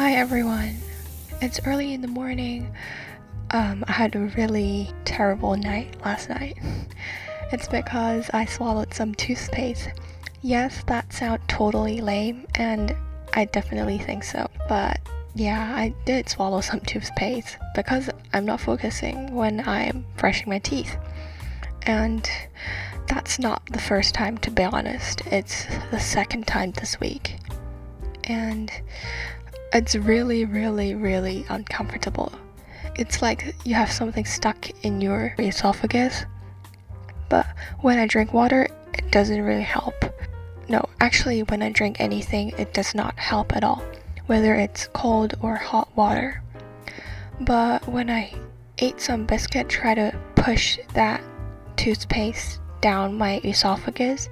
Hi everyone. It's early in the morning. Um, I had a really terrible night last night. It's because I swallowed some toothpaste. Yes, that sounds totally lame, and I definitely think so. But yeah, I did swallow some toothpaste because I'm not focusing when I'm brushing my teeth. And that's not the first time, to be honest. It's the second time this week. And it's really, really, really uncomfortable. It's like you have something stuck in your esophagus. But when I drink water, it doesn't really help. No, actually, when I drink anything, it does not help at all, whether it's cold or hot water. But when I ate some biscuit, try to push that toothpaste down my esophagus,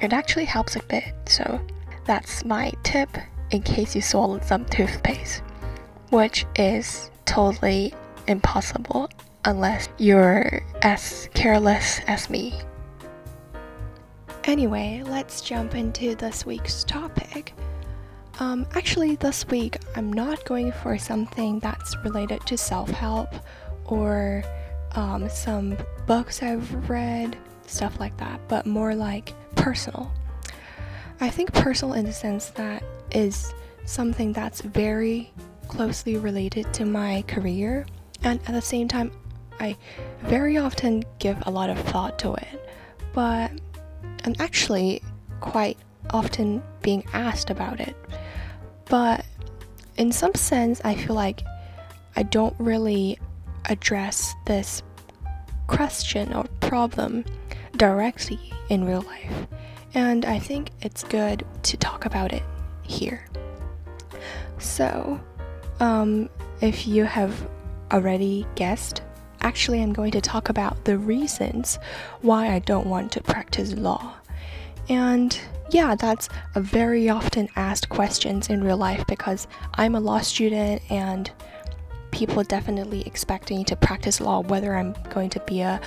it actually helps a bit. So that's my tip in case you swallowed some toothpaste, which is totally impossible unless you're as careless as me. Anyway, let's jump into this week's topic. Um, actually, this week I'm not going for something that's related to self help or um, some books I've read, stuff like that, but more like personal. I think personal in the sense that is something that's very closely related to my career, and at the same time, I very often give a lot of thought to it, but I'm actually quite often being asked about it. But in some sense, I feel like I don't really address this question or problem directly in real life. And I think it's good to talk about it here. So, um, if you have already guessed, actually, I'm going to talk about the reasons why I don't want to practice law. And yeah, that's a very often asked questions in real life because I'm a law student and people definitely expect me to practice law whether I'm going to be a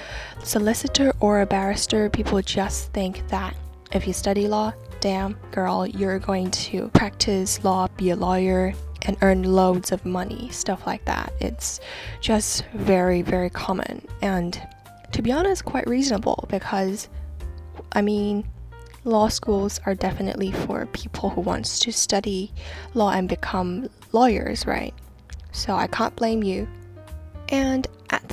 solicitor or a barrister. People just think that if you study law, damn girl, you're going to practice law, be a lawyer, and earn loads of money, stuff like that. It's just very, very common. And to be honest, quite reasonable because, I mean, law schools are definitely for people who wants to study law and become lawyers, right? So I can't blame you. And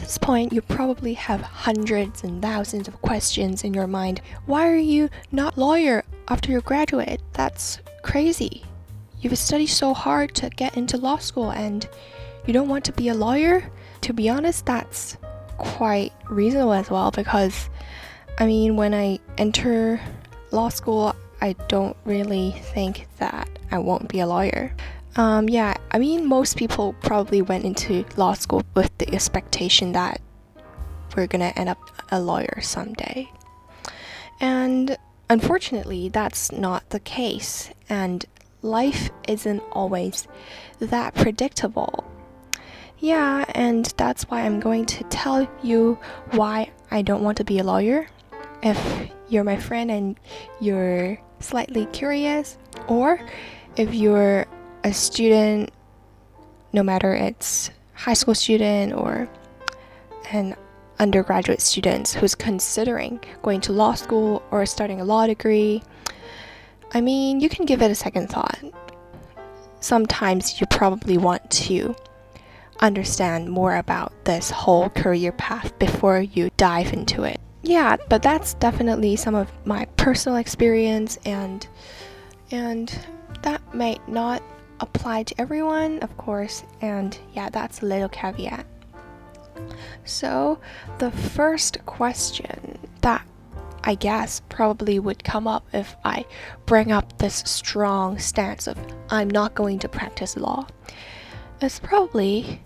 this point, you probably have hundreds and thousands of questions in your mind. Why are you not lawyer after you graduate? That's crazy. You've studied so hard to get into law school and you don't want to be a lawyer? To be honest, that's quite reasonable as well because I mean, when I enter law school, I don't really think that I won't be a lawyer. Um, yeah, I mean, most people probably went into law school with the expectation that we're gonna end up a lawyer someday. And unfortunately, that's not the case, and life isn't always that predictable. Yeah, and that's why I'm going to tell you why I don't want to be a lawyer. If you're my friend and you're slightly curious, or if you're a student, no matter it's high school student or an undergraduate student who's considering going to law school or starting a law degree, I mean, you can give it a second thought. Sometimes you probably want to understand more about this whole career path before you dive into it. Yeah, but that's definitely some of my personal experience and and that might not apply to everyone, of course, and yeah, that's a little caveat. So, the first question that I guess probably would come up if I bring up this strong stance of I'm not going to practice law is probably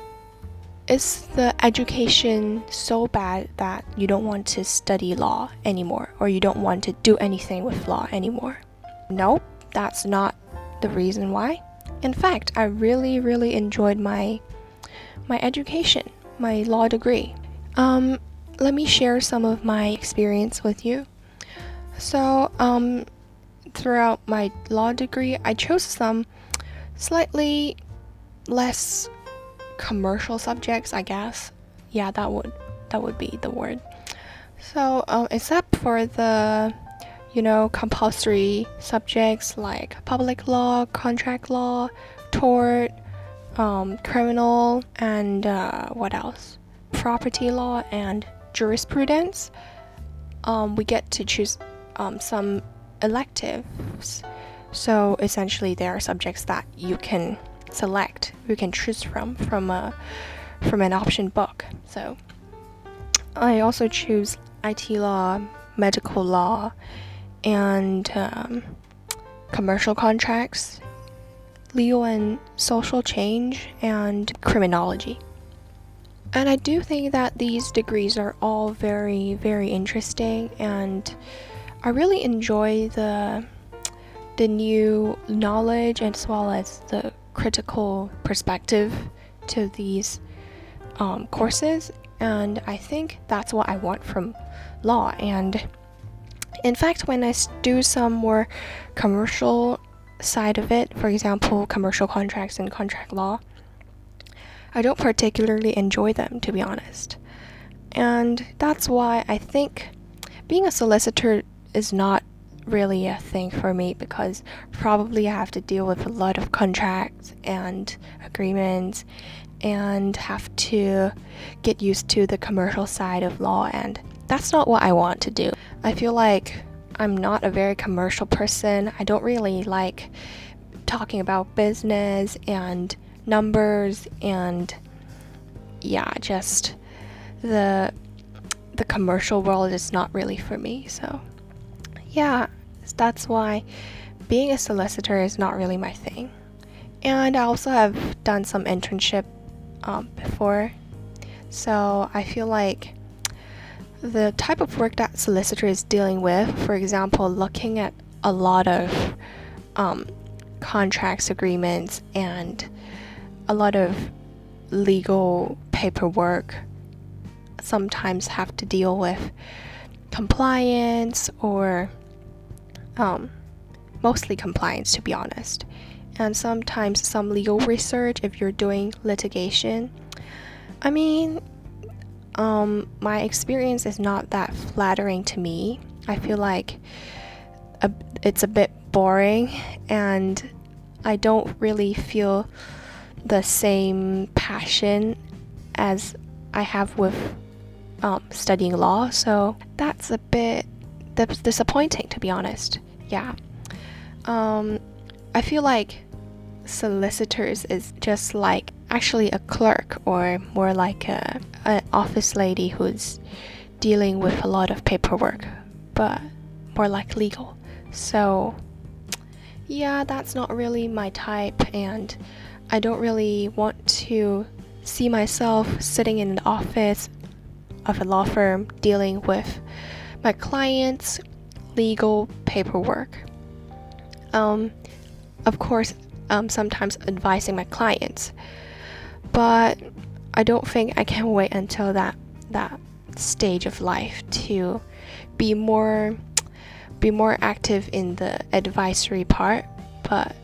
is the education so bad that you don't want to study law anymore or you don't want to do anything with law anymore? Nope, that's not the reason why. In fact, I really, really enjoyed my my education, my law degree. Um, let me share some of my experience with you. So, um, throughout my law degree, I chose some slightly less commercial subjects, I guess. Yeah, that would that would be the word. So, um, except for the you know compulsory subjects like public law, contract law, tort, um, criminal, and uh, what else? Property law and jurisprudence. Um, we get to choose um, some electives. So essentially, there are subjects that you can select, you can choose from from a from an option book. So I also choose IT law, medical law, and um, commercial contracts, legal and social change, and criminology. And I do think that these degrees are all very, very interesting, and I really enjoy the the new knowledge as well as the critical perspective to these um, courses, and I think that's what I want from law. And in fact, when I do some more commercial side of it, for example, commercial contracts and contract law, I don't particularly enjoy them, to be honest. And that's why I think being a solicitor is not really a thing for me because probably I have to deal with a lot of contracts and agreements and have to get used to the commercial side of law and that's not what I want to do. I feel like I'm not a very commercial person. I don't really like talking about business and numbers and yeah, just the the commercial world is not really for me. So yeah, that's why being a solicitor is not really my thing. And I also have done some internship um, before, so I feel like the type of work that solicitor is dealing with, for example, looking at a lot of um, contracts, agreements, and a lot of legal paperwork, sometimes have to deal with compliance or um, mostly compliance, to be honest. And sometimes some legal research if you're doing litigation. I mean, um, my experience is not that flattering to me. I feel like a, it's a bit boring, and I don't really feel the same passion as I have with um, studying law. So that's a bit disappointing, to be honest. Yeah. Um, I feel like solicitors is just like actually a clerk or more like a an office lady who's dealing with a lot of paperwork, but more like legal. So yeah, that's not really my type and I don't really want to see myself sitting in the office of a law firm dealing with my clients' legal paperwork. Um, of course, um, sometimes advising my clients, but I don't think I can wait until that that stage of life to be more be more active in the advisory part. But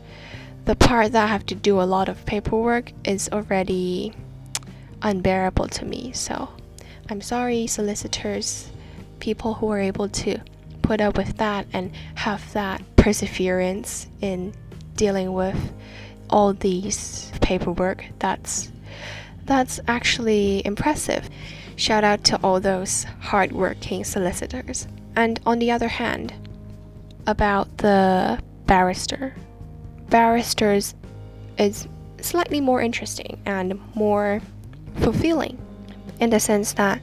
the part that I have to do a lot of paperwork is already unbearable to me. So I'm sorry, solicitors, people who are able to put up with that and have that perseverance in dealing with all these paperwork. That's that's actually impressive. Shout out to all those hardworking solicitors. And on the other hand, about the barrister. Barristers is slightly more interesting and more fulfilling in the sense that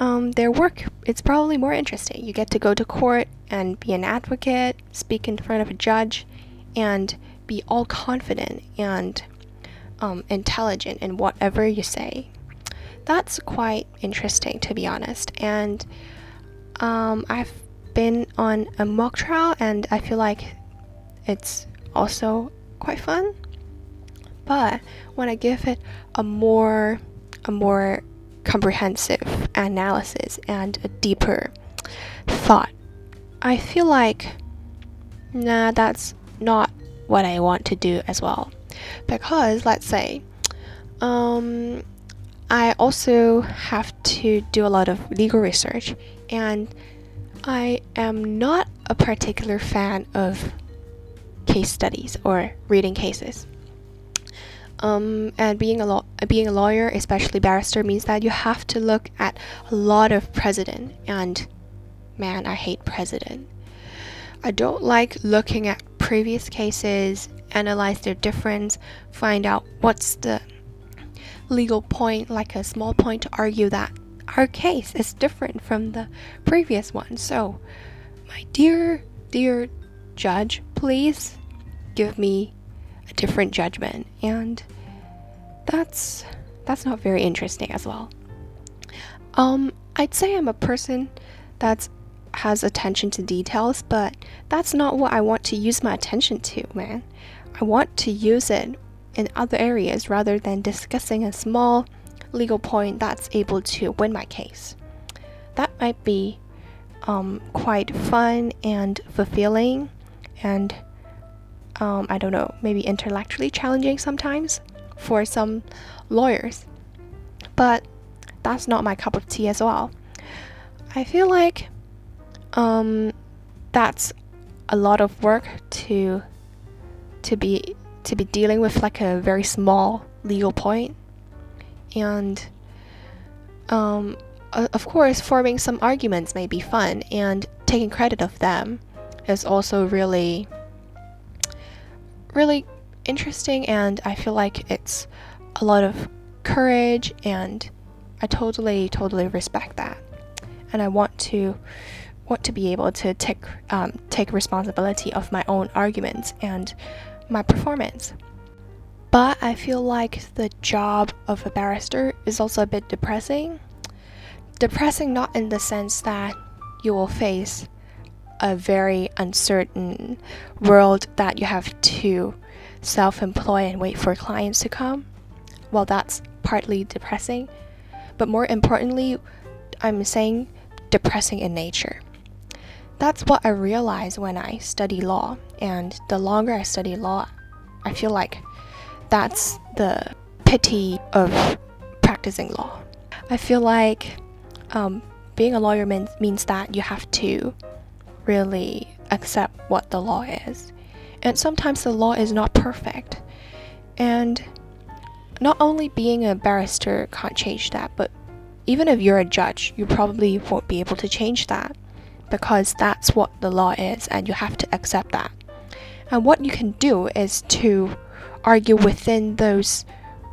um, their work it's probably more interesting. You get to go to court and be an advocate, speak in front of a judge, and be all confident and um, intelligent in whatever you say. That's quite interesting, to be honest. And um, I've been on a mock trial, and I feel like it's also quite fun. But when I give it a more a more comprehensive analysis and a deeper thought, I feel like nah, that's not what I want to do as well. Because let's say, um, I also have to do a lot of legal research, and I am not a particular fan of case studies or reading cases. Um, and being a law- being a lawyer, especially barrister, means that you have to look at a lot of precedent. And man, I hate precedent. I don't like looking at previous cases, analyze their difference, find out what's the legal point, like a small point to argue that our case is different from the previous one. So, my dear, dear judge, please give me a different judgment. And that's that's not very interesting as well. Um, I'd say I'm a person that has attention to details, but that's not what I want to use my attention to, man. I want to use it in other areas rather than discussing a small legal point that's able to win my case. That might be um, quite fun and fulfilling, and um, I don't know, maybe intellectually challenging sometimes for some lawyers. But that's not my cup of tea as well. I feel like um, that's a lot of work to to be to be dealing with like a very small legal point. And um, of course forming some arguments may be fun and taking credit of them is also really really interesting and i feel like it's a lot of courage and i totally totally respect that. And i want to to be able to take um, take responsibility of my own arguments and my performance. But I feel like the job of a barrister is also a bit depressing. Depressing not in the sense that you will face a very uncertain world that you have to self employ and wait for clients to come. Well, that's partly depressing. But more importantly, I'm saying depressing in nature. That's what I realized when I study law. And the longer I study law, I feel like that's the pity of practicing law. I feel like um, being a lawyer means, means that you have to really accept what the law is. And sometimes the law is not perfect. And not only being a barrister can't change that, but even if you're a judge, you probably won't be able to change that because that's what the law is and you have to accept that. And what you can do is to argue within those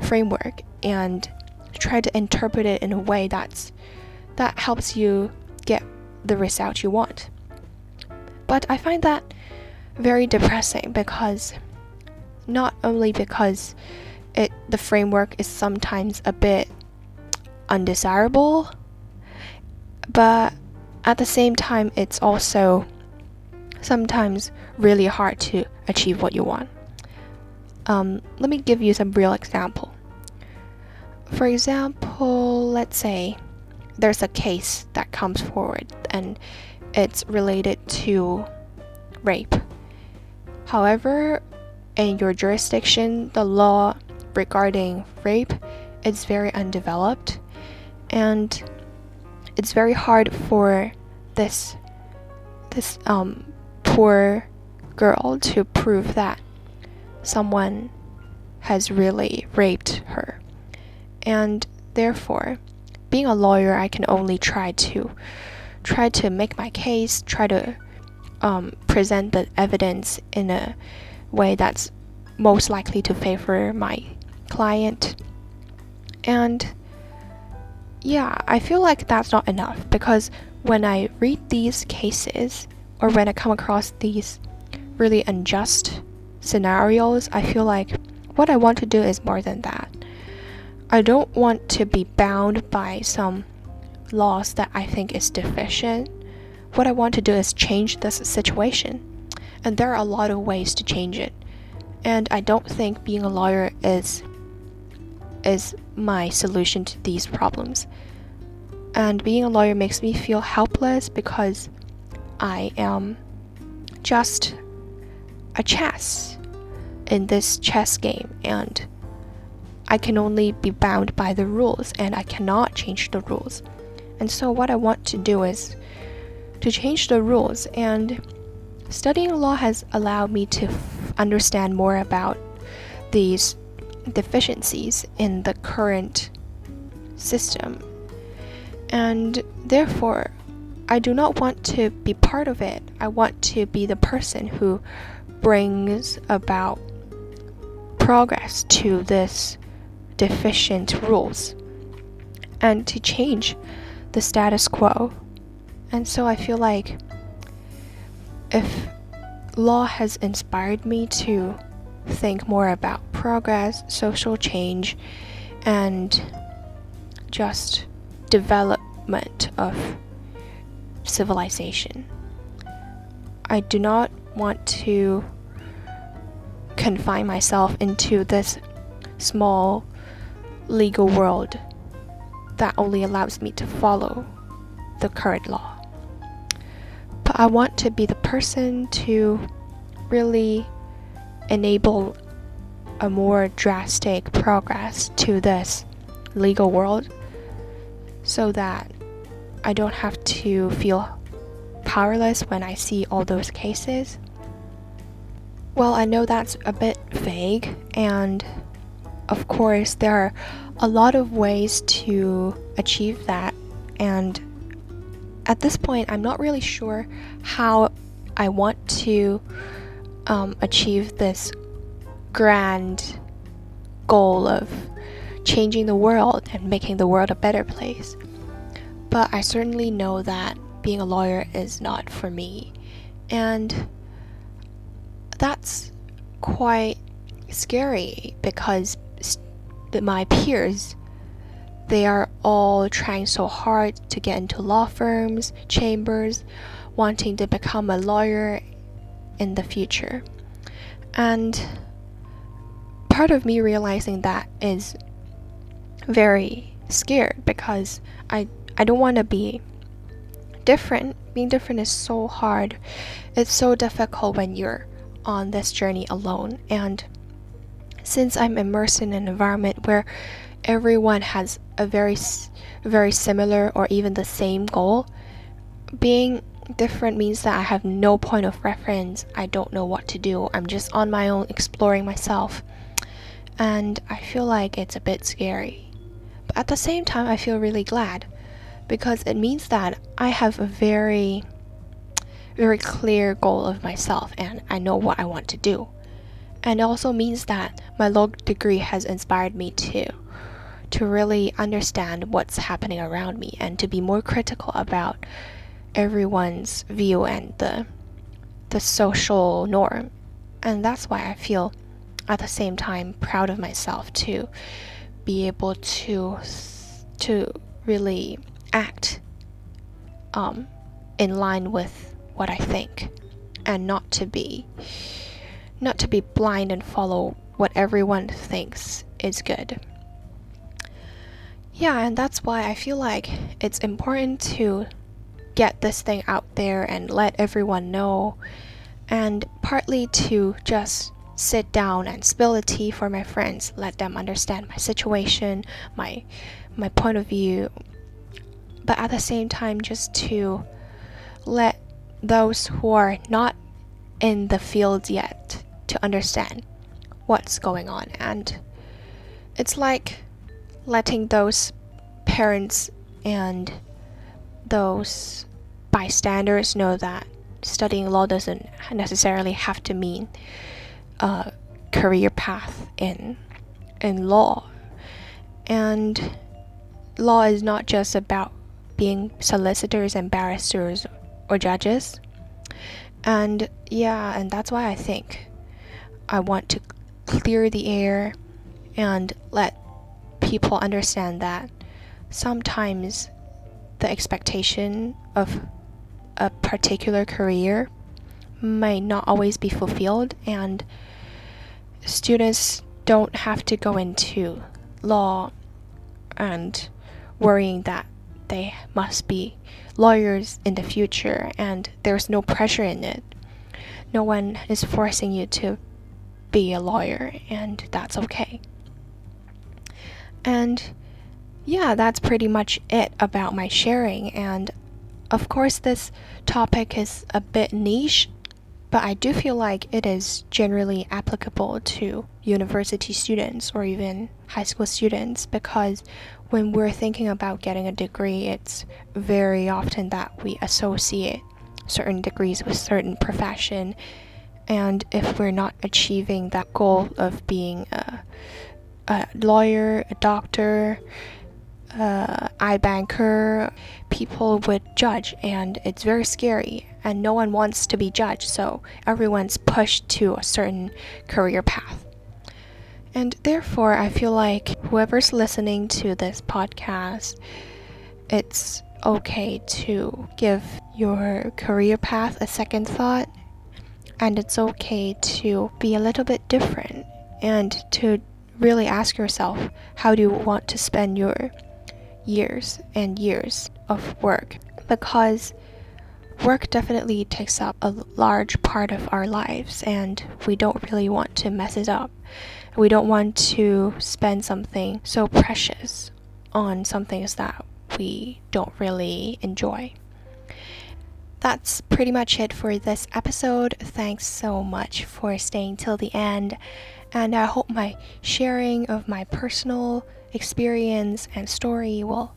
framework and try to interpret it in a way that's that helps you get the result you want. But I find that very depressing because not only because it the framework is sometimes a bit undesirable, but at the same time, it's also sometimes really hard to achieve what you want. Um, let me give you some real example. For example, let's say there's a case that comes forward and it's related to rape. However, in your jurisdiction, the law regarding rape is very undeveloped and it's very hard for this this um, poor girl to prove that someone has really raped her. And therefore, being a lawyer, I can only try to try to make my case, try to um, present the evidence in a way that's most likely to favor my client. And yeah, I feel like that's not enough because when I read these cases or when I come across these really unjust scenarios, I feel like what I want to do is more than that. I don't want to be bound by some laws that I think is deficient. What I want to do is change this situation. And there are a lot of ways to change it. And I don't think being a lawyer is is my solution to these problems. And being a lawyer makes me feel helpless because I am just a chess in this chess game and I can only be bound by the rules and I cannot change the rules. And so, what I want to do is to change the rules, and studying law has allowed me to f- understand more about these deficiencies in the current system. And therefore, I do not want to be part of it. I want to be the person who brings about progress to this deficient rules and to change the status quo. And so I feel like if law has inspired me to think more about progress, social change, and just development of civilization. I do not want to confine myself into this small legal world that only allows me to follow the current law. But I want to be the person to really enable a more drastic progress to this legal world so that I don't have to feel powerless when I see all those cases. Well, I know that's a bit vague, and of course, there are a lot of ways to achieve that, and at this point, I'm not really sure how I want to um, achieve this grand goal of changing the world and making the world a better place. But I certainly know that being a lawyer is not for me. And that's quite scary because my peers they are all trying so hard to get into law firms, chambers, wanting to become a lawyer in the future. And part of me realizing that is very scared because I I don't want to be different. Being different is so hard. It's so difficult when you're on this journey alone and since I'm immersed in an environment where everyone has a very very similar or even the same goal, being different means that I have no point of reference. I don't know what to do. I'm just on my own exploring myself. And I feel like it's a bit scary. But at the same time, I feel really glad because it means that I have a very very clear goal of myself and I know what I want to do. And it also means that my law degree has inspired me to to really understand what's happening around me and to be more critical about everyone's view and the the social norm. And that's why I feel at the same time proud of myself to be able to to really act um, in line with what I think and not to be not to be blind and follow what everyone thinks is good. Yeah, and that's why I feel like it's important to get this thing out there and let everyone know, and partly to just sit down and spill the tea for my friends, let them understand my situation, my my point of view, but at the same time just to let those who are not in the field yet to understand what's going on. And it's like letting those parents and those bystanders know that studying law doesn't necessarily have to mean a career path in in law. And law is not just about being solicitors and barristers or judges. And yeah, and that's why I think I want to clear the air and let people understand that sometimes the expectation of a particular career might not always be fulfilled and students don't have to go into law and worrying that they must be lawyers in the future and there's no pressure in it. No one is forcing you to be a lawyer, and that's okay. And yeah, that's pretty much it about my sharing. And of course, this topic is a bit niche, but I do feel like it is generally applicable to university students or even high school students because when we're thinking about getting a degree, it's very often that we associate certain degrees with certain profession. And if we're not achieving that goal of being a, a lawyer, a doctor, uh, iBanker, people would judge, and it's very scary. And no one wants to be judged, so everyone's pushed to a certain career path. And therefore, I feel like whoever's listening to this podcast, it's okay to give your career path a second thought, and it's okay to be a little bit different and to really ask yourself how do you want to spend your years and years of work because work definitely takes up a large part of our lives and we don't really want to mess it up. We don't want to spend something so precious on some things that we don't really enjoy. That's pretty much it for this episode. Thanks so much for staying till the end, and I hope my sharing of my personal experience and story will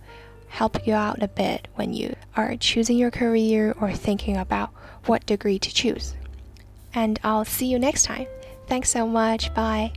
help you out a bit when you are choosing your career or thinking about what degree to choose. And I'll see you next time. Thanks so much. Bye.